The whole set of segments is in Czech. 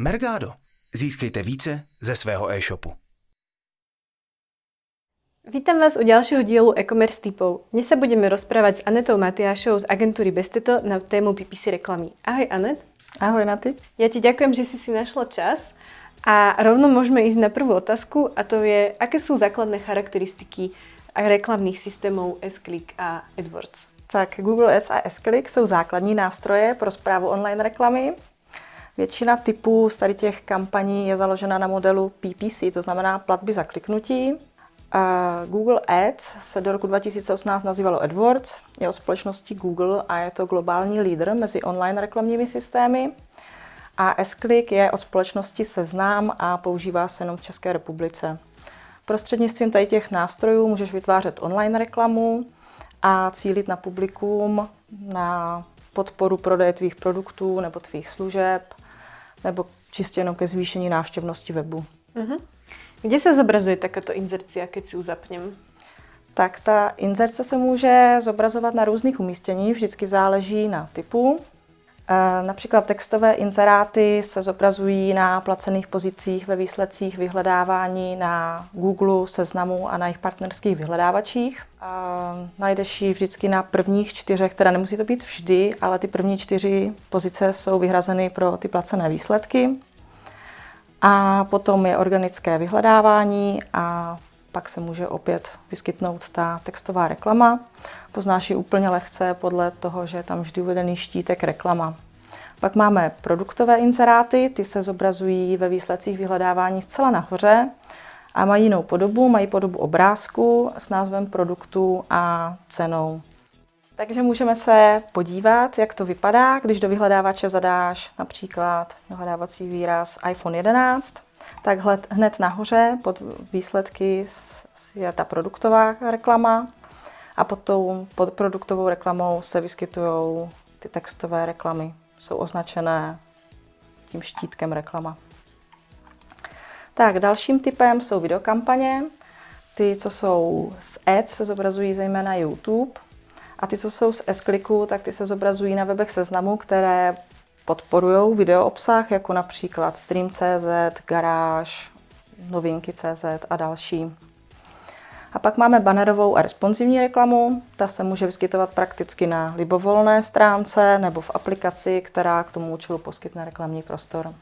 Mergado. Získejte více ze svého e-shopu. Vítam vás u ďalšieho dielu e-commerce typov. Dnes sa budeme rozprávať s Anetou Matiášou z agentúry Besteto na tému PPC reklamy. Ahoj Anet. Ahoj Naty. Ja ti ďakujem, že si si našla čas a rovno môžeme ísť na prvú otázku a to je, aké sú základné charakteristiky reklamných systémů S-Click a AdWords. Tak Google Ads a S-Click jsou základní nástroje pro zprávu online reklamy. Většina typů z tady těch kampaní je založena na modelu PPC, to znamená platby za kliknutí. Google Ads se do roku 2018 nazývalo AdWords, je o společnosti Google a je to globální lídr mezi online reklamními systémy. A S-Click je od společnosti Seznám a používá se jenom v České republice. Prostřednictvím tady těch nástrojů můžeš vytvářet online reklamu a cílit na publikum, na podporu prodeje tvých produktů nebo tvých služeb, nebo čistě jenom ke zvýšení návštěvnosti webu. Uh-huh. Kde se zobrazuje takáto inzercia, keď si ji zapněm? Tak ta inzerce se může zobrazovat na různých umístěních, vždycky záleží na typu. E, například textové inzeráty se zobrazují na placených pozicích ve výsledcích vyhledávání na Google, Seznamu a na jejich partnerských vyhledávačích. Najdeš ji vždycky na prvních čtyřech, teda nemusí to být vždy, ale ty první čtyři pozice jsou vyhrazeny pro ty placené výsledky. A potom je organické vyhledávání a pak se může opět vyskytnout ta textová reklama. Poznáš ji úplně lehce podle toho, že je tam vždy uvedený štítek reklama. Pak máme produktové inzeráty, ty se zobrazují ve výsledcích vyhledávání zcela nahoře a mají jinou podobu, mají podobu obrázku s názvem produktu a cenou. Takže můžeme se podívat, jak to vypadá, když do vyhledávače zadáš například vyhledávací výraz iPhone 11, tak hned nahoře pod výsledky je ta produktová reklama a pod tou pod produktovou reklamou se vyskytují ty textové reklamy. Jsou označené tím štítkem reklama. Tak dalším typem jsou videokampaně. Ty, co jsou z Ads, se zobrazují zejména YouTube. A ty, co jsou z s tak ty se zobrazují na webech seznamu, které podporují video obsah, jako například Stream.cz, Garage, Novinky.cz a další. A pak máme bannerovou a responsivní reklamu. Ta se může vyskytovat prakticky na libovolné stránce nebo v aplikaci, která k tomu účelu poskytne reklamní prostor.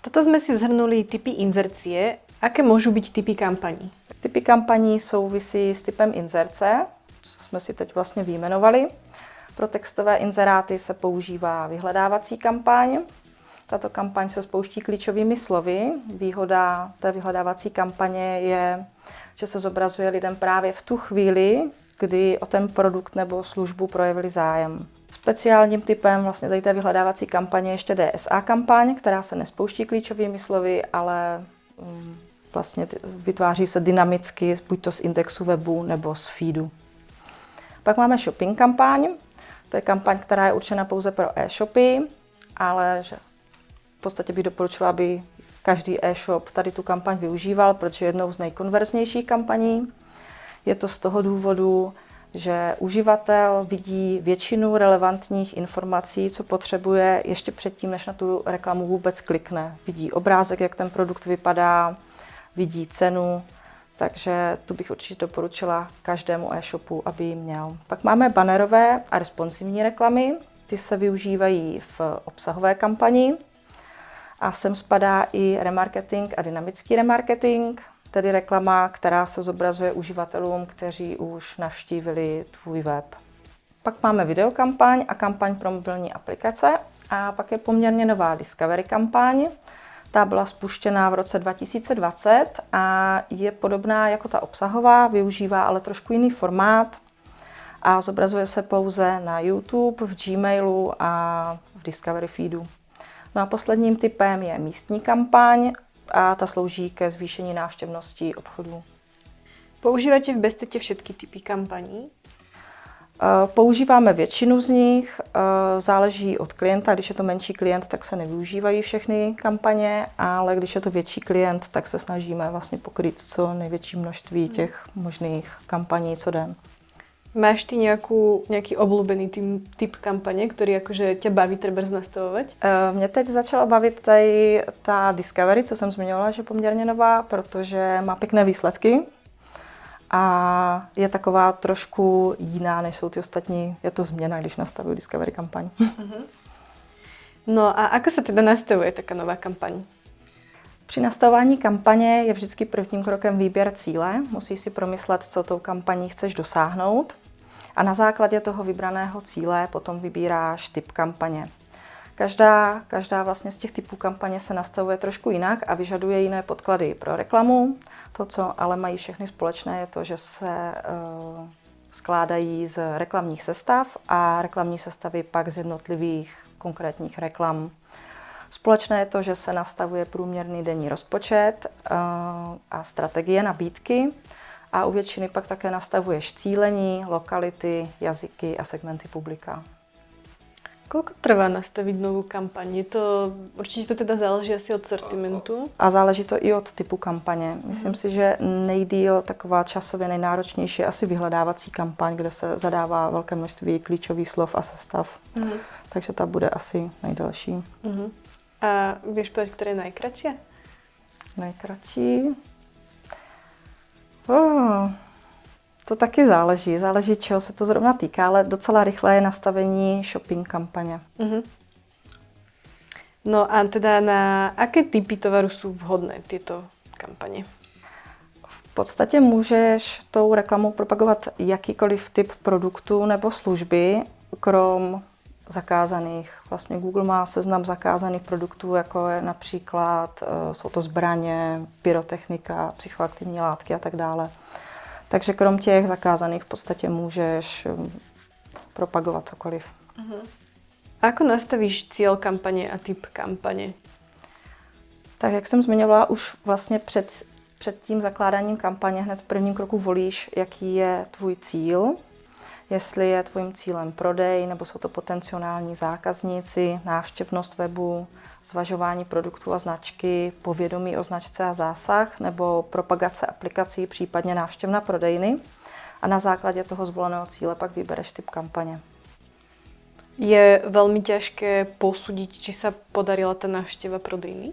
Toto jsme si zhrnuli typy inzercie. Aké můžou být typy kampaní? Typy kampaní souvisí s typem inzerce, co jsme si teď vlastně vyjmenovali. Pro textové inzeráty se používá vyhledávací kampaň. Tato kampaň se spouští klíčovými slovy. Výhoda té vyhledávací kampaně je, že se zobrazuje lidem právě v tu chvíli, kdy o ten produkt nebo službu projevili zájem. Speciálním typem vlastně tady té vyhledávací kampaně ještě DSA kampaň, která se nespouští klíčovými slovy, ale mm, vlastně vytváří se dynamicky, buď to z indexu webu nebo z feedu. Pak máme shopping kampaň. To je kampaň, která je určena pouze pro e-shopy, ale že v podstatě bych doporučila, aby každý e-shop tady tu kampaň využíval, protože je jednou z nejkonverznějších kampaní. Je to z toho důvodu, že uživatel vidí většinu relevantních informací, co potřebuje ještě předtím, než na tu reklamu vůbec klikne. Vidí obrázek, jak ten produkt vypadá, vidí cenu, takže tu bych určitě doporučila každému e-shopu, aby ji měl. Pak máme bannerové a responsivní reklamy. Ty se využívají v obsahové kampani a sem spadá i remarketing a dynamický remarketing tedy reklama, která se zobrazuje uživatelům, kteří už navštívili tvůj web. Pak máme videokampaň a kampaň pro mobilní aplikace a pak je poměrně nová Discovery kampaň. Ta byla spuštěná v roce 2020 a je podobná jako ta obsahová, využívá ale trošku jiný formát a zobrazuje se pouze na YouTube, v Gmailu a v Discovery feedu. No a posledním typem je místní kampaň a ta slouží ke zvýšení návštěvnosti obchodů. Používáte v Bestetě všechny typy kampaní? Eh, používáme většinu z nich, eh, záleží od klienta. Když je to menší klient, tak se nevyužívají všechny kampaně, ale když je to větší klient, tak se snažíme vlastně pokryt co největší množství těch možných kampaní co den. Máš ty nějakou, nějaký oblúbený tým, typ kampaně, který jakože tě baví třeba nastavovat? Eh, mě teď začala bavit tady ta Discovery, co jsem zmiňovala, že je poměrně nová, protože má pěkné výsledky a je taková trošku jiná, než jsou ty ostatní. Je to změna, když nastavují Discovery kampaň. Mm-hmm. No a ako se teda nastavuje taká nová kampaň? Při nastavování kampaně je vždycky prvním krokem výběr cíle. Musíš si promyslet, co tou kampaní chceš dosáhnout. A na základě toho vybraného cíle potom vybíráš typ kampaně. Každá, každá vlastně z těch typů kampaně se nastavuje trošku jinak a vyžaduje jiné podklady pro reklamu. To, co ale mají všechny společné, je to, že se uh, skládají z reklamních sestav a reklamní sestavy pak z jednotlivých konkrétních reklam. Společné je to, že se nastavuje průměrný denní rozpočet uh, a strategie nabídky a u většiny pak také nastavuješ cílení, lokality, jazyky a segmenty publika. Koľko trvá nastavit novou kampaň? Je to, určitě to teda záleží asi od sortimentu. A záleží to i od typu kampaně. Myslím mm. si, že nejdíl taková časově nejnáročnější je asi vyhledávací kampaň, kde se zadává velké množství klíčových slov a sestav. Mm. Takže ta bude asi nejdelší. Mm. A víš, které je nejkratší? Nejkratší? Oh. To taky záleží, záleží, čeho se to zrovna týká, ale docela rychle je nastavení shopping kampaně. Uh-huh. No a teda na aké typy tovaru jsou vhodné tyto kampaně? V podstatě můžeš tou reklamou propagovat jakýkoliv typ produktu nebo služby, krom zakázaných. Vlastně Google má seznam zakázaných produktů, jako je například, eh, jsou to zbraně, pyrotechnika, psychoaktivní látky a tak dále. Takže krom těch zakázaných v podstatě můžeš um, propagovat cokoliv. Uh-huh. Ako nastavíš cíl kampaně a typ kampaně? Tak jak jsem zmiňovala, už vlastně před, před tím zakládáním kampaně hned v prvním kroku volíš, jaký je tvůj cíl, jestli je tvým cílem prodej, nebo jsou to potenciální zákazníci, návštěvnost webu, zvažování produktů a značky, povědomí o značce a zásah nebo propagace aplikací, případně návštěvna prodejny. A na základě toho zvoleného cíle pak vybereš typ kampaně. Je velmi těžké posudit, či se podarila ta návštěva prodejny?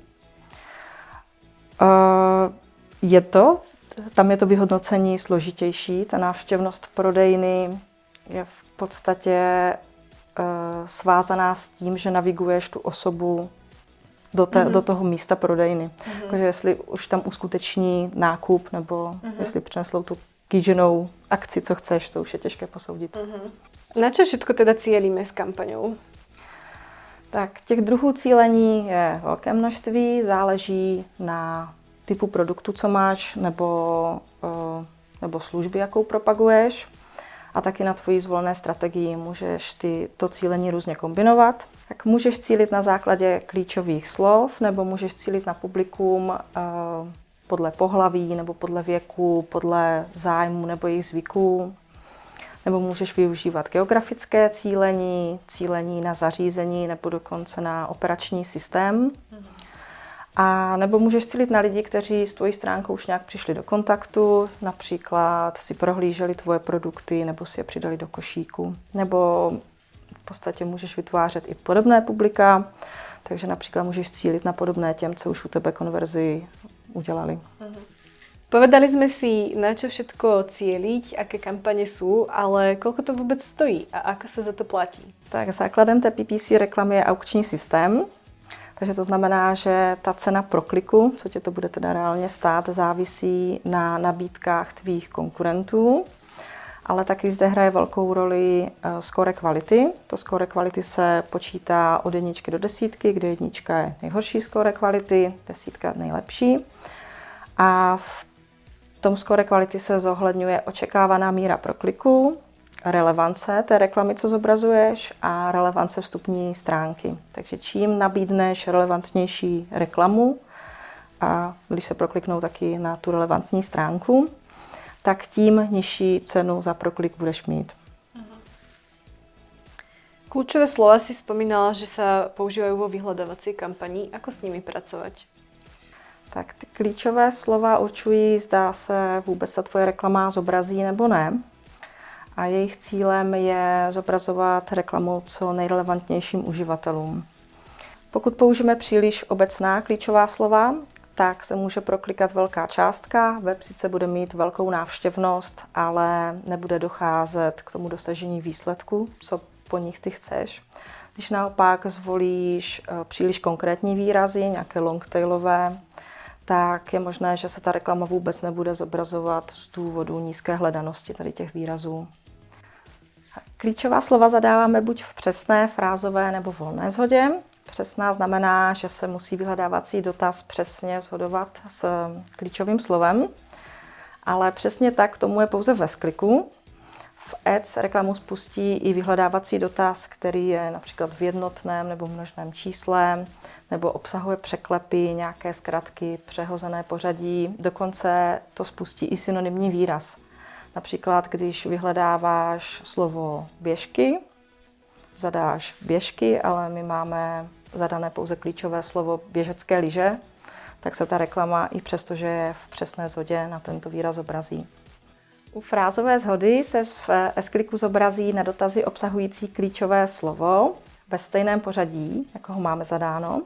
Uh, je to. Tam je to vyhodnocení složitější. Ta návštěvnost prodejny je v podstatě uh, svázaná s tím, že naviguješ tu osobu do, te, mm-hmm. do toho místa prodejny. Mm-hmm. Takže jestli už tam uskuteční nákup, nebo mm-hmm. jestli přineslou tu kýženou akci, co chceš, to už je těžké posoudit. Mm-hmm. Na co všechno teda cílíme s kampaňou? Tak těch druhů cílení je velké množství, záleží na typu produktu, co máš, nebo, eh, nebo služby, jakou propaguješ a taky na tvojí zvolené strategii můžeš ty to cílení různě kombinovat. Tak můžeš cílit na základě klíčových slov, nebo můžeš cílit na publikum uh, podle pohlaví, nebo podle věku, podle zájmu nebo jejich zvyků. Nebo můžeš využívat geografické cílení, cílení na zařízení nebo dokonce na operační systém. Mm-hmm. A nebo můžeš cílit na lidi, kteří s tvojí stránkou už nějak přišli do kontaktu, například si prohlíželi tvoje produkty nebo si je přidali do košíku. Nebo v podstatě můžeš vytvářet i podobné publika, takže například můžeš cílit na podobné těm, co už u tebe konverzi udělali. Mhm. Povedali jsme si, na čo všetko cieliť, aké kampaně jsou, ale kolko to vůbec stojí a ako se za to platí? Tak základem té PPC reklamy je aukční systém, takže to znamená, že ta cena pro kliku, co tě to bude teda reálně stát, závisí na nabídkách tvých konkurentů, ale taky zde hraje velkou roli eh, skore kvality. To skore kvality se počítá od jedničky do desítky, kde jednička je nejhorší skore kvality, desítka nejlepší. A v tom skore kvality se zohledňuje očekávaná míra prokliku, relevance té reklamy, co zobrazuješ a relevance vstupní stránky. Takže čím nabídneš relevantnější reklamu a když se prokliknou taky na tu relevantní stránku, tak tím nižší cenu za proklik budeš mít. Kľúčové slova si spomínala, že se používají vo vyhledávací kampani. Ako s nimi pracovat? Tak ty klíčové slova určují, zdá se vůbec ta tvoje reklama zobrazí nebo ne. A jejich cílem je zobrazovat reklamu co nejrelevantnějším uživatelům. Pokud použijeme příliš obecná klíčová slova, tak se může proklikat velká částka, web sice bude mít velkou návštěvnost, ale nebude docházet k tomu dosažení výsledku, co po nich ty chceš. Když naopak zvolíš eh, příliš konkrétní výrazy, nějaké longtailové, tak je možné, že se ta reklama vůbec nebude zobrazovat z důvodu nízké hledanosti tady těch výrazů. Klíčová slova zadáváme buď v přesné, frázové nebo volné zhodě. Přesná znamená, že se musí vyhledávací dotaz přesně shodovat s klíčovým slovem, ale přesně tak tomu je pouze ve skliku. V Ads reklamu spustí i vyhledávací dotaz, který je například v jednotném nebo množném čísle, nebo obsahuje překlepy, nějaké zkratky, přehozené pořadí. Dokonce to spustí i synonymní výraz. Například, když vyhledáváš slovo běžky, zadáš běžky, ale my máme zadané pouze klíčové slovo běžecké lyže, tak se ta reklama, i přestože je v přesné zhodě, na tento výraz zobrazí. U frázové zhody se v S-kliku zobrazí na dotazy obsahující klíčové slovo ve stejném pořadí, jako ho máme zadáno,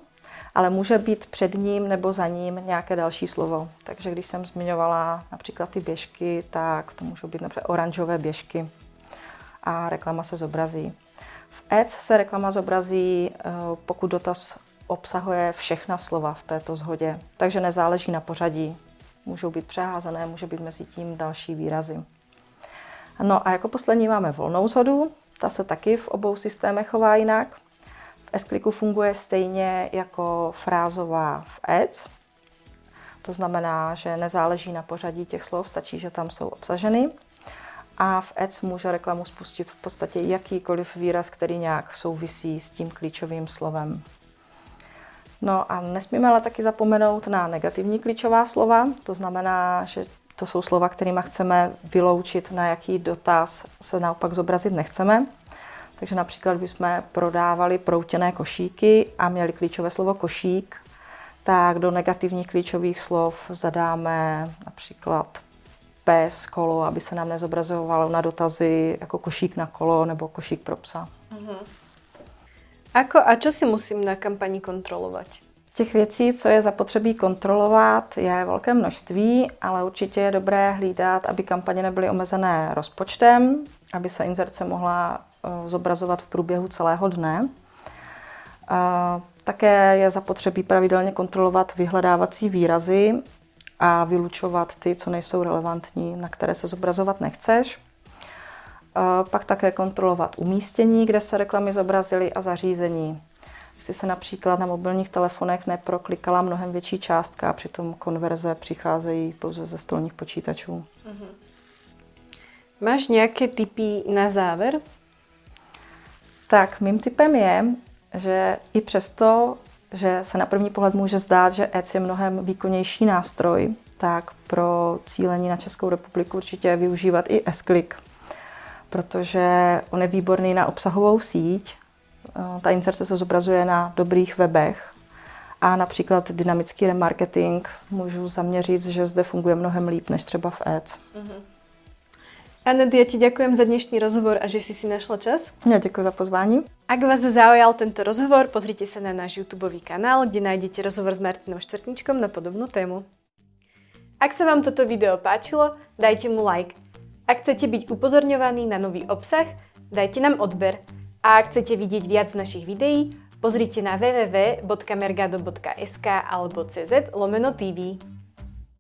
ale může být před ním nebo za ním nějaké další slovo. Takže když jsem zmiňovala například ty běžky, tak to můžou být například oranžové běžky a reklama se zobrazí. V Ads se reklama zobrazí, eh, pokud dotaz obsahuje všechna slova v této zhodě, takže nezáleží na pořadí. Můžou být přeházené, může být mezi tím další výrazy. No a jako poslední máme volnou zhodu, ta se taky v obou systémech chová jinak. V S-kliku funguje stejně jako frázová v Ads. To znamená, že nezáleží na pořadí těch slov, stačí, že tam jsou obsaženy a v Ads může reklamu spustit v podstatě jakýkoliv výraz, který nějak souvisí s tím klíčovým slovem. No a nesmíme ale taky zapomenout na negativní klíčová slova, to znamená, že to jsou slova, kterými chceme vyloučit, na jaký dotaz se naopak zobrazit nechceme. Takže například, bychom prodávali proutěné košíky a měli klíčové slovo košík, tak do negativních klíčových slov zadáme například pes, kolo, aby se nám nezobrazovalo na dotazy jako košík na kolo nebo košík pro psa. Uh-huh. Ako a čo si musím na kampani kontrolovat? Těch věcí, co je zapotřebí kontrolovat, je velké množství, ale určitě je dobré hlídat, aby kampaně nebyly omezené rozpočtem, aby se inzerce mohla zobrazovat v průběhu celého dne. Také je zapotřebí pravidelně kontrolovat vyhledávací výrazy a vylučovat ty, co nejsou relevantní, na které se zobrazovat nechceš. Pak také kontrolovat umístění, kde se reklamy zobrazily a zařízení. Jestli se například na mobilních telefonech neproklikala mnohem větší částka a přitom konverze přicházejí pouze ze stolních počítačů. Mm-hmm. Máš nějaké typy na závěr? Tak, mým typem je, že i přesto, že se na první pohled může zdát, že Ads je mnohem výkonnější nástroj, tak pro cílení na Českou republiku určitě využívat i S-Click, protože on je výborný na obsahovou síť. Eh, ta inserce se zobrazuje na dobrých webech a například dynamický remarketing můžu zaměřit, že zde funguje mnohem líp než třeba v Ads. Mm-hmm. Anet, ja ti ďakujem za dnešný rozhovor a že si si našla čas. Ja ďakujem za pozvání. Ak vás zaujal tento rozhovor, pozrite sa na náš YouTube kanál, kde nájdete rozhovor s Martinom Štvrtničkom na podobnú tému. Ak sa vám toto video páčilo, dajte mu like. Ak chcete byť upozorňovaní na nový obsah, dajte nám odber. A ak chcete vidieť viac našich videí, pozrite na www.mergado.sk alebo cz lomeno TV.